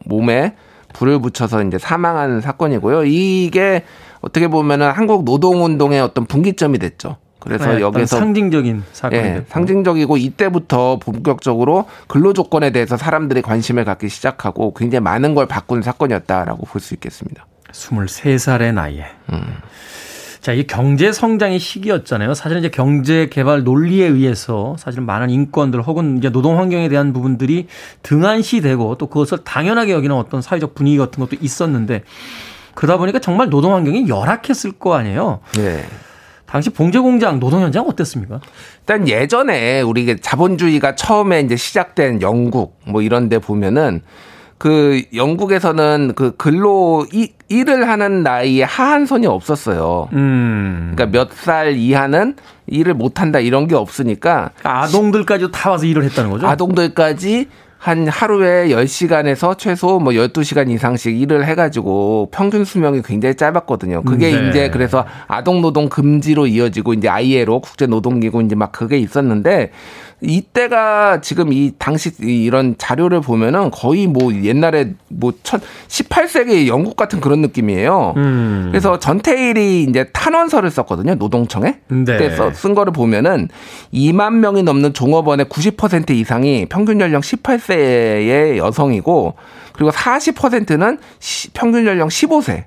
몸에 불을 붙여서 이제 사망한 사건이고요. 이게 어떻게 보면은 한국 노동운동의 어떤 분기점이 됐죠. 그래서 네, 여기서
상징적인 사건이 예,
상징적이고 이때부터 본격적으로 근로 조건에 대해서 사람들이 관심을 갖기 시작하고 굉장히 많은 걸 바꾼 사건이었다라고 볼 수 있겠습니다.
23살의 나이에. 음. 자, 이 경제 성장의 시기였잖아요. 사실은 이제 경제 개발 논리에 의해서 사실은 많은 인권들 혹은 이제 노동 환경에 대한 부분들이 등한시되고 또 그것을 당연하게 여기는 어떤 사회적 분위기 같은 것도 있었는데 그러다 보니까 정말 노동 환경이 열악했을 거 아니에요. 네. 당시 봉제 공장 노동 현장 어땠습니까?
일단 예전에 우리 자본주의가 처음에 이제 시작된 영국 뭐 이런 데 보면은 그 영국에서는 그 근로 이, 일을 하는 나이에 하한선이 없었어요. 음. 그러니까 몇 살 이하는 일을 못 한다 이런 게 없으니까
아동들까지 다 와서 일을 했다는 거죠?
아동들까지 한 하루에 10시간에서 최소 뭐 12시간 이상씩 일을 해가지고 평균 수명이 굉장히 짧았거든요. 그게 네. 이제 그래서 아동 노동 금지로 이어지고 이제 ILO 국제 노동기구 이제 막 그게 있었는데 이때가 지금 이 당시 이런 자료를 보면은 거의 뭐 옛날에 뭐 18세기 영국 같은 그런 느낌이에요. 음. 그래서 전태일이 이제 탄원서를 썼거든요. 노동청에. 네. 그때 쓴 거를 보면은 2만 명이 넘는 종업원의 90% 이상이 평균 연령 18세의 여성이고 그리고 40%는 평균 연령 15세.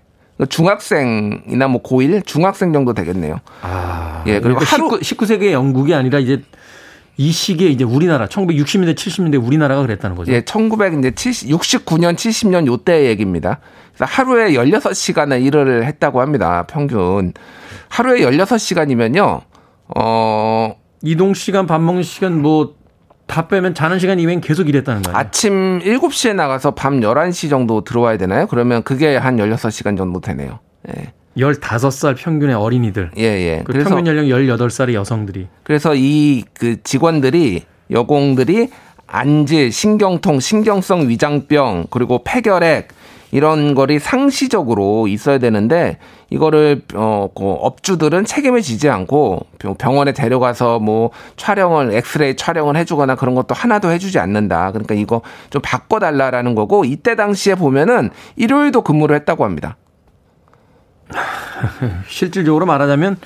중학생이나 뭐 고1 중학생 정도 되겠네요.
아. 예, 그리고 그러니까 하루 19, 19세기의 영국이 아니라 이제 이 시기에 이제 우리나라 1960년대 70년대 우리나라가 그랬다는 거죠.
예, 1969년 70년 요때 얘기입니다. 그래서 하루에 16시간을 일을 했다고 합니다. 평균. 하루에 16시간이면요. 어
이동 시간, 밥 먹는 시간 뭐다 빼면 자는 시간 이외엔 계속 일했다는 거예요.
아침 7시에 나가서 밤 11시 정도 들어와야 되나요? 그러면 그게 한 16시간 정도 되네요. 예.
15살 평균의 어린이들.
예, 예.
그 평균 연령 18살의 여성들이.
그래서 이 그 직원들이 여공들이 안질, 신경통, 신경성 위장병, 그리고 폐결핵 이런 거리 상시적으로 있어야 되는데 이거를 어 그 업주들은 책임을 지지 않고 병원에 데려가서 뭐 촬영을 엑스레이 촬영을 해주거나 그런 것도 하나도 해주지 않는다. 그러니까 이거 좀 바꿔달라라는 거고 이때 당시에 보면은 일요일도 근무를 했다고 합니다. [laughs]
실질적으로 말하자면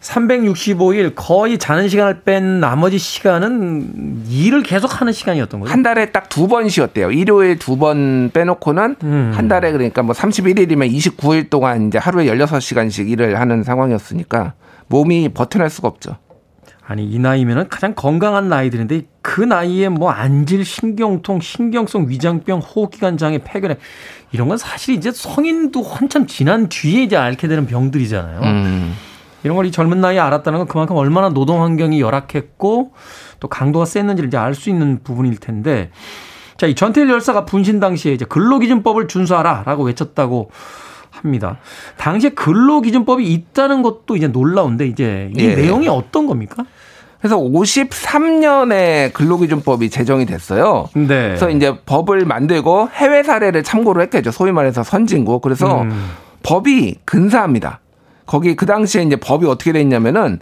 365일 거의 자는 시간을 뺀 나머지 시간은 일을 계속 하는 시간이었던 거죠.
한 달에 딱 두 번 쉬었대요. 일요일 두 번 빼놓고는 음. 한 달에 그러니까 뭐 31일이면 29일 동안 이제 하루에 16시간씩 일을 하는 상황이었으니까 몸이 버텨낼 수가 없죠.
아니 이 나이면은 가장 건강한 나이들인데 그 나이에 뭐 안질, 신경통, 신경성 위장병, 호흡기관 장애, 폐결핵 이런 건 사실 이제 성인도 한참 지난 뒤에 이제 앓게 되는 병들이잖아요. 음. 이런 걸 이 젊은 나이에 알았다는 건 그만큼 얼마나 노동 환경이 열악했고 또 강도가 셌는지를 이제 알 수 있는 부분일 텐데 자, 이 전태일 열사가 분신 당시에 이제 근로기준법을 준수하라라고 외쳤다고 합니다. 당시에 근로기준법이 있다는 것도 이제 놀라운데 이제 이 예. 내용이 어떤 겁니까?
그래서 53년에 근로기준법이 제정이 됐어요. 네. 그래서 이제 법을 만들고 해외 사례를 참고로 했겠죠. 소위 말해서 선진국. 그래서 음. 법이 근사합니다. 거기 그 당시에 이제 법이 어떻게 돼 있냐면은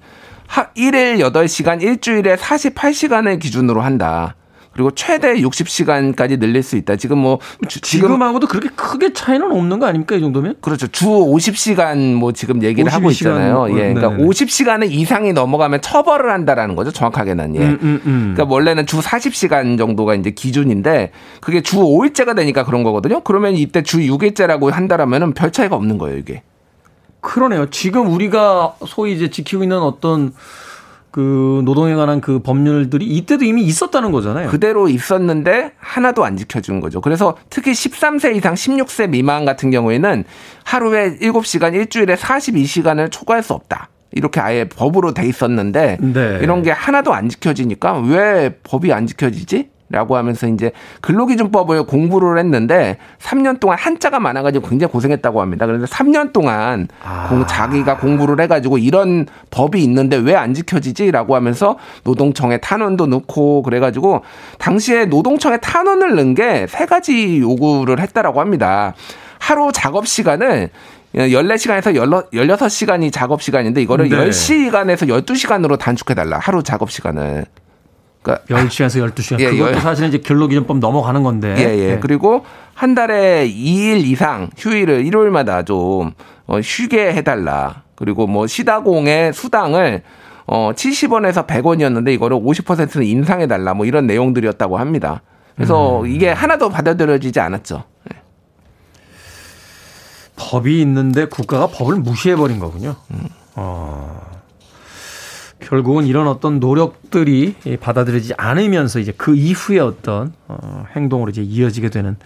하 1일 8시간 일주일에 48시간을 기준으로 한다. 그리고 최대 60시간까지 늘릴 수 있다. 지금 뭐
지금 하고도 그렇게 크게 차이는 없는 거 아닙니까? 이 정도면?
그렇죠. 주 50시간 뭐 지금 얘기를 52시간. 하고 있잖아요. 예. 그러니까 네네. 50시간을 이상이 넘어가면 처벌을 한다라는 거죠. 정확하게는. 예. 음, 음, 음. 그러니까 원래는 주 40시간 정도가 이제 기준인데 그게 주 5일째가 되니까 그런 거거든요. 그러면 이때 주 6일째라고 한다라면은 별 차이가 없는 거예요, 이게.
그러네요. 지금 우리가 소위 이제 지키고 있는 어떤 그 노동에 관한 그 법률들이 이때도 이미 있었다는 거잖아요.
그대로 있었는데 하나도 안 지켜준 거죠. 그래서 특히 13세 이상 16세 미만 같은 경우에는 하루에 7시간 일주일에 42시간을 초과할 수 없다. 이렇게 아예 법으로 돼 있었는데 네. 이런 게 하나도 안 지켜지니까 왜 법이 안 지켜지지? 라고 하면서 이제 근로기준법을 공부를 했는데 3년 동안 한자가 많아가지고 굉장히 고생했다고 합니다. 그래서 3년 동안 아. 공, 자기가 공부를 해가지고 이런 법이 있는데 왜 안 지켜지지?라고 하면서 노동청에 탄원도 넣고 그래가지고 당시에 노동청에 탄원을 넣은 게 세 가지 요구를 했다라고 합니다. 하루 작업 시간을 14시간에서 16시간이 작업 시간인데 이거를 네. 10시간에서 12시간으로 단축해 달라. 하루 작업 시간을.
그러니까 10시간에서 12시간. 예, 그것도 사실은 이제 근로기준법 넘어가는 건데.
예, 예. 네. 그리고 한 달에 2일 이상 휴일을 일요일마다 좀 어, 쉬게 해달라. 그리고 뭐 시다공의 수당을 어 70원에서 100원이었는데 이거를 50%는 인상해달라. 뭐 이런 내용들이었다고 합니다. 그래서 음. 이게 하나도 받아들여지지 않았죠. 네.
법이 있는데 국가가 법을 무시해버린 거군요. 음. 어. 결국은 이런 어떤 노력들이 받아들여지지 않으면서 이제 그 이후에 어떤 어, 행동으로 이제 이어지게 되는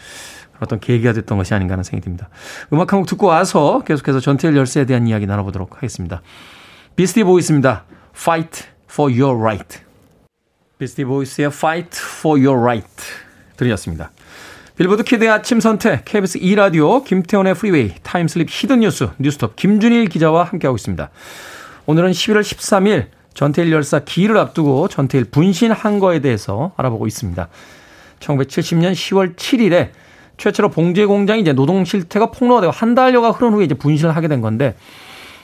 어떤 계기가 됐던 것이 아닌가 하는 생각이 듭니다. 음악 한 곡 듣고 와서 계속해서 전태일 열쇠에 대한 이야기 나눠보도록 하겠습니다. 비스티 보이스입니다. Fight for your right. 비스티 보이스의 Fight for your right 들으셨습니다. 빌보드 키드의 아침 선택, KBS 2라디오, 김태훈의 프리웨이, 타임슬립 히든 뉴스, 뉴스톱 김준일 기자와 함께하고 있습니다. 오늘은 11월 13일 전태일 열사 기일을 앞두고 전태일 분신 항거에 대해서 알아보고 있습니다. 1970년 10월 7일에 최초로 봉제 공장이 이제 노동 실태가 폭로가 되고 한 달여가 흐른 후에 이제 분신을 하게 된 건데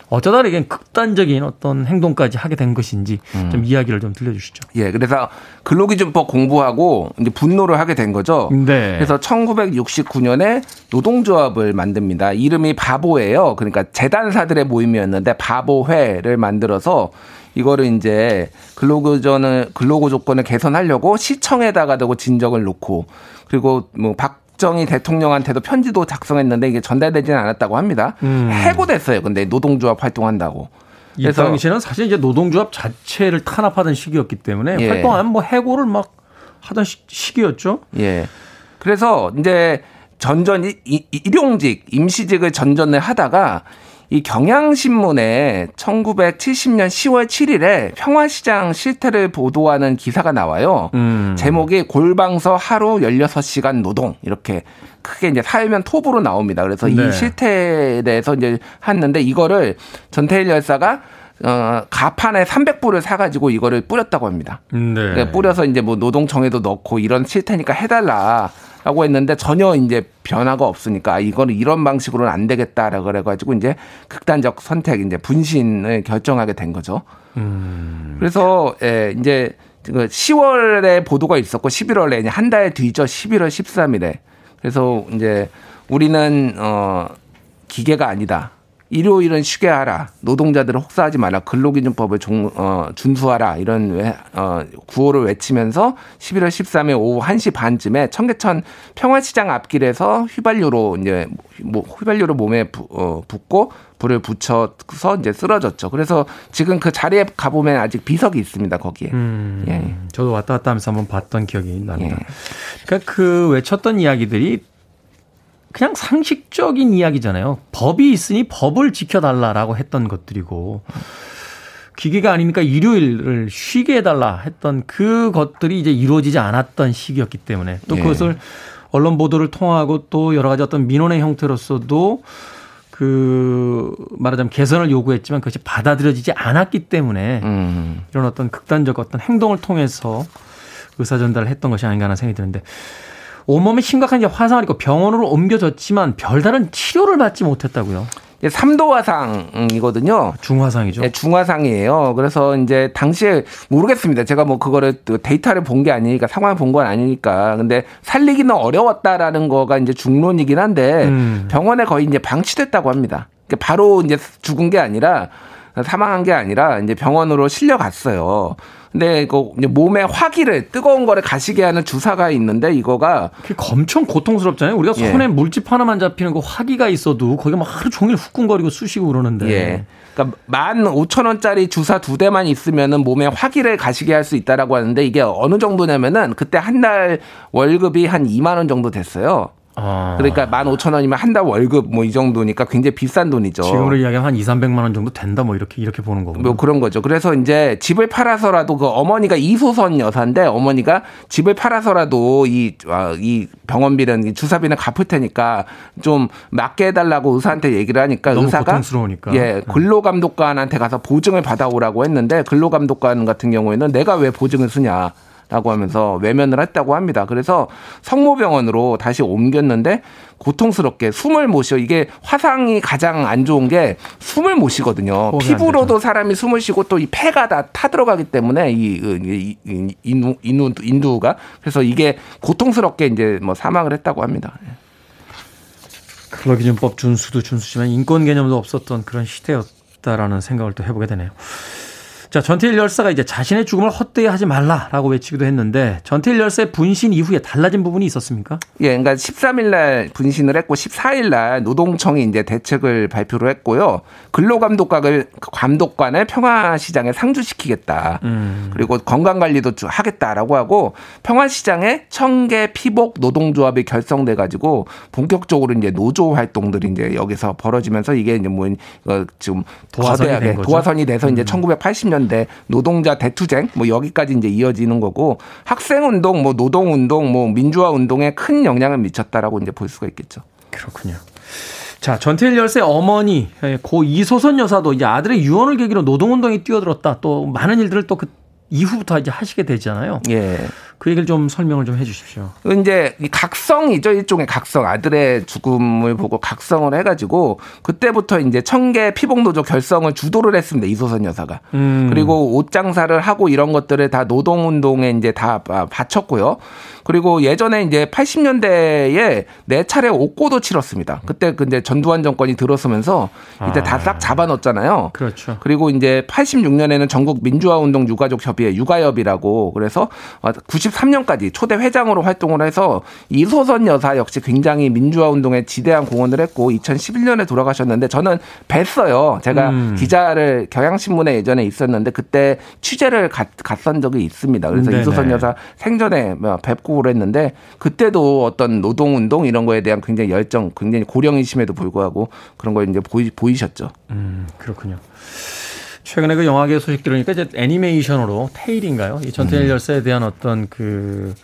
어쩌다 이게 극단적인 어떤 행동까지 하게 된 것인지 음. 좀 이야기를 좀 들려주시죠.
예, 그래서 근로기준법 공부하고 이제 분노를 하게 된 거죠. 네. 그래서 1969년에 노동조합을 만듭니다. 이름이 바보예요. 그러니까 재단사들의 모임이었는데 바보회를 만들어서 이거를 이제 근로조건을 근로고 조건을 개선하려고 시청에다가 대고 진정을 놓고 그리고 뭐 박정희 대통령한테도 편지도 작성했는데 이게 전달되지는 않았다고 합니다. 음. 해고됐어요. 근데 노동조합 활동한다고.
이 당시에는 사실 이제 노동조합 자체를 탄압하던 시기였기 때문에 예. 활동하면 뭐 해고를 막 하던 시, 기였죠
예. 그래서 이제 전전 일용직 임시직을 전전을 하다가 이 경향신문에 1970년 10월 7일에 평화시장 실태를 보도하는 기사가 나와요. 음. 제목이 골방서 하루 16시간 노동 이렇게 크게 이제 살면 톱으로 나옵니다. 그래서 네. 이 실태에 대해서 이제 했는데 이거를 전태일 열사가 어, 가판에 300불을 사가지고 이거를 뿌렸다고 합니다. 네. 그러니까 뿌려서 이제 뭐 노동청에도 넣고 이런 실테니까 해달라. 라고 했는데 전혀 이제 변화가 없으니까 이거는 이런 방식으로는 안 되겠다라고 그래가지고 이제 극단적 선택 이제 분신을 결정하게 된 거죠. 음. 그래서 예, 이제 10월에 그 보도가 있었고 11월에 이제 한 달 뒤죠. 11월 13일에. 그래서 이제 우리는 어 기계가 아니다. 일요일은 쉬게 하라. 노동자들을 혹사하지 마라. 근로기준법을 종, 어, 준수하라. 이런 외, 어, 구호를 외치면서 11월 13일 오후 1시 반쯤에 청계천 평화시장 앞길에서 휘발유로 이제 뭐 휘발유를 몸에 부, 어, 붓고 불을 붙여서 이제 쓰러졌죠. 그래서 지금 그 자리에 가보면 아직 비석이 있습니다. 거기에. 음,
예. 저도 왔다 갔다 하면서 한번 봤던 기억이 납니다. 예. 그러니까 그 외쳤던 이야기들이 그냥 상식적인 이야기잖아요. 법이 있으니 법을 지켜달라라고 했던 것들이고 기계가 아니니까 일요일을 쉬게 해달라 했던 그 것들이 이제 이루어지지 않았던 시기였기 때문에 또 예. 그것을 언론 보도를 통하고 또 여러 가지 어떤 민원의 형태로서도 그 말하자면 개선을 요구했지만 그것이 받아들여지지 않았기 때문에 음. 이런 어떤 극단적 어떤 행동을 통해서 의사 전달을 했던 것이 아닌가 하는 생각이 드는데 온몸에 심각한 화상을 입고 병원으로 옮겨졌지만 별다른 치료를 받지 못했다고요.
3도 화상이거든요.
중화상이죠.
네, 중화상이에요. 그래서 이제 당시에 모르겠습니다. 제가 뭐 그거를 데이터를 본 게 아니니까 상황을 본 건 아니니까. 근데 살리기는 어려웠다라는 거가 이제 중론이긴 한데 음. 병원에 거의 이제 방치됐다고 합니다. 그러니까 바로 이제 죽은 게 아니라 사망한 게 아니라 이제 병원으로 실려갔어요. 근데 그 몸에 화기를 뜨거운 거를 가시게 하는 주사가 있는데 이거가
엄청 고통스럽잖아요. 우리가 예. 손에 예. 물집 하나만 잡히는 그 화기가 있어도 거기 막 하루 종일 후끈거리고 쑤시고 그러는데.
예. 그러니까 만 오천 원짜리 주사 두 대만 있으면은 몸에 화기를 가시게 할 수 있다라고 하는데 이게 어느 정도냐면은 그때 한 달 월급이 한 2만 원 정도 됐어요. 아. 그러니까 만 오천 원이면 한 달 월급 뭐 이 정도니까 굉장히 비싼 돈이죠.
지금으로 이야기하면 한 2, 300만 원 정도 된다 뭐 이렇게 이렇게 보는 거고.
뭐 그런 거죠. 그래서 이제 집을 팔아서라도 그 어머니가 이소선 여사인데 어머니가 집을 팔아서라도 이, 아, 이 병원비는 주사비는 갚을 테니까 좀 맞게 해달라고 의사한테 얘기를 하니까 의사가
고통스러우니까.
예 네. 근로감독관한테 가서 보증을 받아오라고 했는데 근로감독관 같은 경우에는 내가 왜 보증을 쓰냐. 라고 하면서 외면을 했다고 합니다. 그래서 성모병원으로 다시 옮겼는데 고통스럽게 숨을 못 쉬어. 이게 화상이 가장 안 좋은 게 숨을 못 쉬거든요. 피부로도 사람이 숨을 쉬고 또 이 폐가 다 타들어가기 때문에 이, 이, 이 인두, 인두, 인두가 그래서 이게 고통스럽게 이제 뭐 사망을 했다고 합니다.
근로기준법 준수도 준수지만 인권 개념도 없었던 그런 시대였다라는 생각을 또 해보게 되네요. 자, 전태일 열사가 이제 자신의 죽음을 헛되이 하지 말라라고 외치기도 했는데 전태일 열사의 분신 이후에 달라진 부분이 있었습니까?
예, 그러니까 13일 날 분신을 했고 14일 날 노동청이 이제 대책을 발표를 했고요. 근로감독관을 감독관을 평화시장에 상주시키겠다. 음. 그리고 건강관리도 하겠다라고 하고 평화시장에 청계 피복 노동조합이 결성돼 가지고 본격적으로 이제 노조 활동들이 이제 여기서 벌어지면서 이게 이제 뭐 어, 지금 도화선이, 도화선이 돼서 음. 이제 1980년 80년대 노동자 대투쟁 뭐 여기까지 이제 이어지는 거고 학생 운동 뭐 노동 운동 뭐 민주화 운동에 큰 영향을 미쳤다라고 이제 볼 수가 있겠죠.
그렇군요. 자, 전태일 열세 어머니 예, 고 이소선 여사도 이제 아들의 유언을 계기로 노동운동에 뛰어들었다. 또 많은 일들을 또 그 이후부터 이제 하시게 되잖아요. 예. 그 얘기를 좀 설명을 좀 해 주십시오.
이제 각성이죠. 일종의 각성. 아들의 죽음을 보고 각성을 해가지고 그때부터 이제 청계 피복노조 결성을 주도를 했습니다. 이소선 여사가. 음. 그리고 옷 장사를 하고 이런 것들을 다 노동운동에 이제 다 바쳤고요. 그리고 예전에 이제 80년대에 네 차례 옥고도 치렀습니다. 그때 근데 전두환 정권이 들어서면서 이때 아. 다싹 잡아넣었잖아요.
그렇죠.
그리고 이제 86년에는 전국 민주화 운동 유가족 협의회 유가협이라고 그래서 93년까지 초대 회장으로 활동을 해서 이소선 여사 역시 굉장히 민주화 운동에 지대한 공헌을 했고 2011년에 돌아가셨는데 저는 뵀어요. 제가 음. 기자를 경향신문에 예전에 있었는데 그때 취재를 갔, 갔던 적이 있습니다. 그래서 네네. 이소선 여사 생전에 뭐 뵙고 그랬는데 그때도 어떤 노동 운동 이런 거에 대한 굉장히 열정, 굉장히 고령이심에도 불구하고 그런 걸 이제 보이, 보이셨죠.
음, 그렇군요. 최근에 그 영화계 소식 들으니까 이제 애니메이션으로 테일인가요? 이 전태일 음. 열사에 대한 어떤 그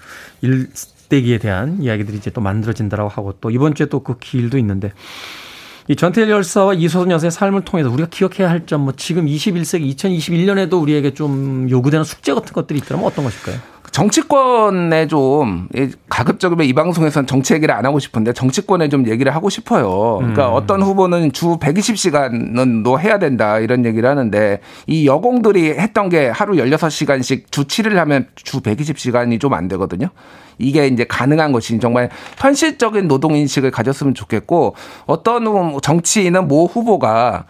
일대기에 대한 이야기들이 이제 또 만들어진다라고 하고 또 이번 주에 또 그 기일도 있는데 이 전태일 열사와 이소선 여사의 삶을 통해서 우리가 기억해야 할 점, 뭐 지금 21세기 2021년에도 우리에게 좀 요구되는 숙제 같은 것들이 있다면 어떤 것일까요?
정치권에 좀 가급적이면 이 방송에서는 정치 얘기를 안 하고 싶은데 정치권에 좀 얘기를 하고 싶어요. 그러니까 음. 어떤 후보는 주 120시간은 너 해야 된다 이런 얘기를 하는데 이 여공들이 했던 게 하루 16시간씩 주 7일 하면 주 120시간이 좀 안 되거든요. 이게 이제 가능한 것이 정말 현실적인 노동 인식을 가졌으면 좋겠고 어떤 정치인은 모 후보가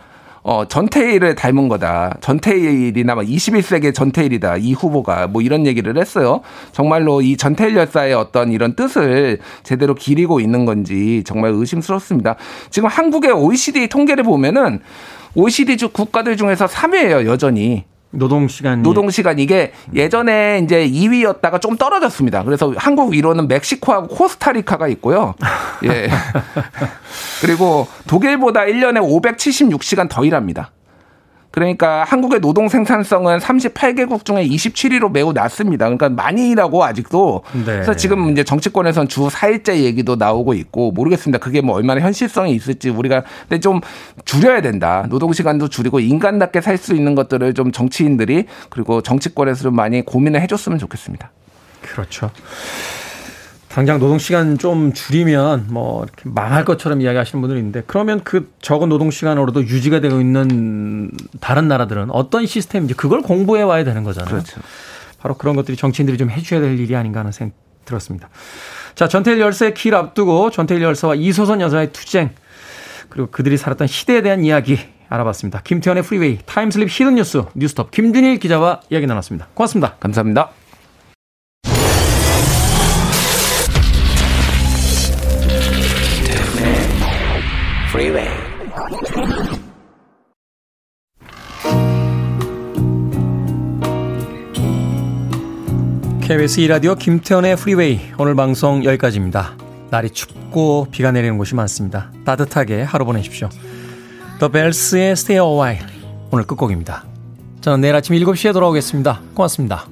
어, 전태일을 닮은 거다. 전태일이나 막 21세기 전태일이다. 이 후보가 뭐 이런 얘기를 했어요. 정말로 이 전태일 열사의 어떤 이런 뜻을 제대로 기리고 있는 건지 정말 의심스럽습니다. 지금 한국의 OECD 통계를 보면은 OECD 주 국가들 중에서 3위예요, 여전히.
노동 시간
노동 시간 이게 예전에 이제 2위였다가 좀 떨어졌습니다. 그래서 한국 1호는 멕시코하고 코스타리카가 있고요. 예. [laughs] 그리고 독일보다 1년에 576시간 더 일합니다. 그러니까 한국의 노동 생산성은 38개국 중에 27위로 매우 낮습니다. 그러니까 많이 일하고 아직도. 네. 그래서 지금 이제 정치권에선 주 4일째 얘기도 나오고 있고 모르겠습니다. 그게 뭐 얼마나 현실성이 있을지 우리가 근데 좀 줄여야 된다. 노동 시간도 줄이고 인간답게 살 수 있는 것들을 좀 정치인들이 그리고 정치권에서 좀 많이 고민을 해줬으면 좋겠습니다.
그렇죠. 당장 노동 시간 좀 줄이면 뭐 이렇게 망할 것처럼 이야기하시는 분들이 있는데 그러면 그 적은 노동 시간으로도 유지가 되고 있는 다른 나라들은 어떤 시스템인지 그걸 공부해 와야 되는 거잖아요.
그렇죠.
바로 그런 것들이 정치인들이 좀 해줘야 될 일이 아닌가 하는 생각 들었습니다. 자, 전태일 열사의 길 앞두고 전태일 열사와 이소선 여사의 투쟁 그리고 그들이 살았던 시대에 대한 이야기 알아봤습니다. 김태현의 Freeway time slip hidden 뉴스 뉴스톱 김준일 기자와 이야기 나눴습니다. 고맙습니다.
감사합니다.
Freeway. KBS 2라디오 김태현의 Freeway 오늘 방송 여기까지입니다. 날이 춥고 비가 내리는 곳이 많습니다. 따뜻하게 하루 보내십시오. The Bells의 Stay a While 오늘 끝곡입니다. 저는 내일 아침 7시에 돌아오겠습니다. 고맙습니다.